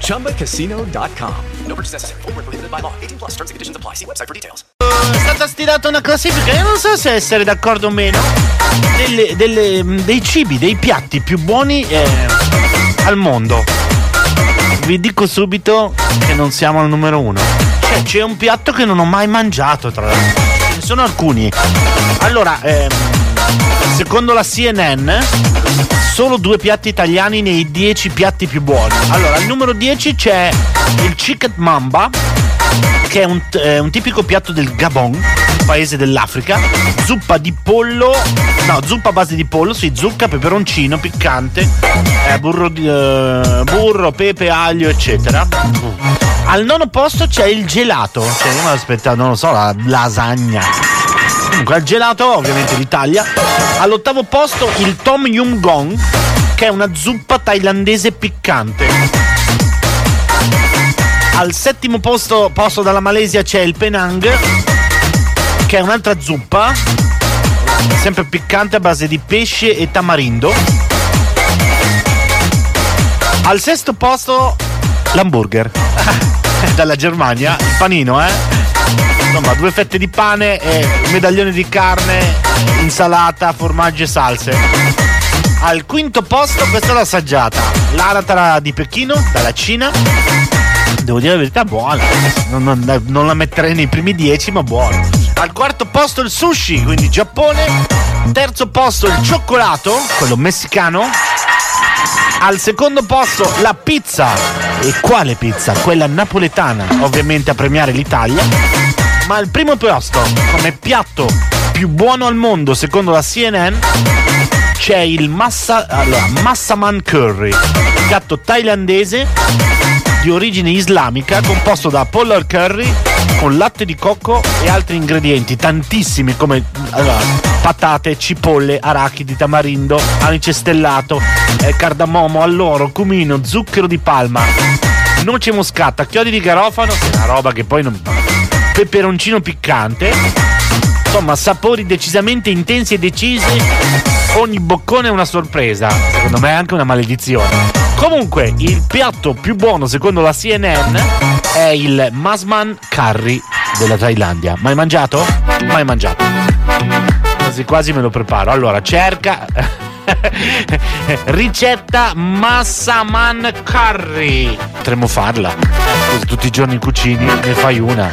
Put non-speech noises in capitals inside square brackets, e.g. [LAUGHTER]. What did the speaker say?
ChumbaCasino.com. No purchase necessary. Void where prohibited by law. 18 plus terms and conditions apply. See website for details. È stata stilata una classifica, io non so se essere d'accordo o meno, delle- delle- dei cibi, dei piatti più buoni eh, al mondo. Vi dico subito che non siamo al numero uno. Cioè, c'è un piatto che non ho mai mangiato, tra l'altro. Ce ne sono alcuni. Allora, ehm, secondo la CNN, solo due piatti italiani nei 10 piatti più buoni. Allora, al numero 10 c'è il Chicken Mamba, che è un, eh, un tipico piatto del Gabon, paese dell'Africa. Zuppa di pollo, no, zuppa a base di pollo, sì, zucca, peperoncino, piccante, eh, burro, eh, burro, pepe, aglio, eccetera. Al nono posto c'è il gelato, cioè io mi aspettavo, non lo so, la lasagna. Comunque al gelato, ovviamente l'Italia. All'ottavo posto il Tom Yum Gong, che è una zuppa thailandese piccante. Al settimo posto, posto dalla Malesia c'è il Penang, che è un'altra zuppa, sempre piccante a base di pesce e tamarindo. Al sesto posto l'hamburger, [LAUGHS] dalla Germania, il panino, eh? Insomma, due fette di pane e un medaglione di carne, insalata, formaggio e salse. Al quinto posto, questa è l'assaggiata, l'anatra di Pechino, dalla Cina. Devo dire la verità, buona. Non, non- non la metterei nei primi dieci, ma buona. Al quarto posto il sushi, quindi Giappone. Terzo posto il cioccolato, quello messicano. Al secondo posto la pizza. E quale pizza? Quella napoletana, ovviamente a premiare l'Italia. Ma al primo posto, come piatto più buono al mondo, secondo la CNN, c'è il massa, allora, Massaman Curry, piatto thailandese di origine islamica composto da pollo al curry con latte di cocco e altri ingredienti, tantissimi come allora, patate, cipolle, arachidi, tamarindo, anice stellato, eh, cardamomo, alloro, cumino, zucchero di palma, noce moscata, chiodi di garofano, una roba che poi non... peperoncino piccante, insomma sapori decisamente intensi e decisi, ogni boccone è una sorpresa, secondo me è anche una maledizione. Comunque, il piatto più buono secondo la CNN è il Masman Curry della Thailandia. Mai mangiato? Mai mangiato. Quasi quasi me lo preparo. Allora, cerca [LAUGHS] ricetta Massaman Curry. Potremmo farla. Tutti i giorni cucini, ne fai una.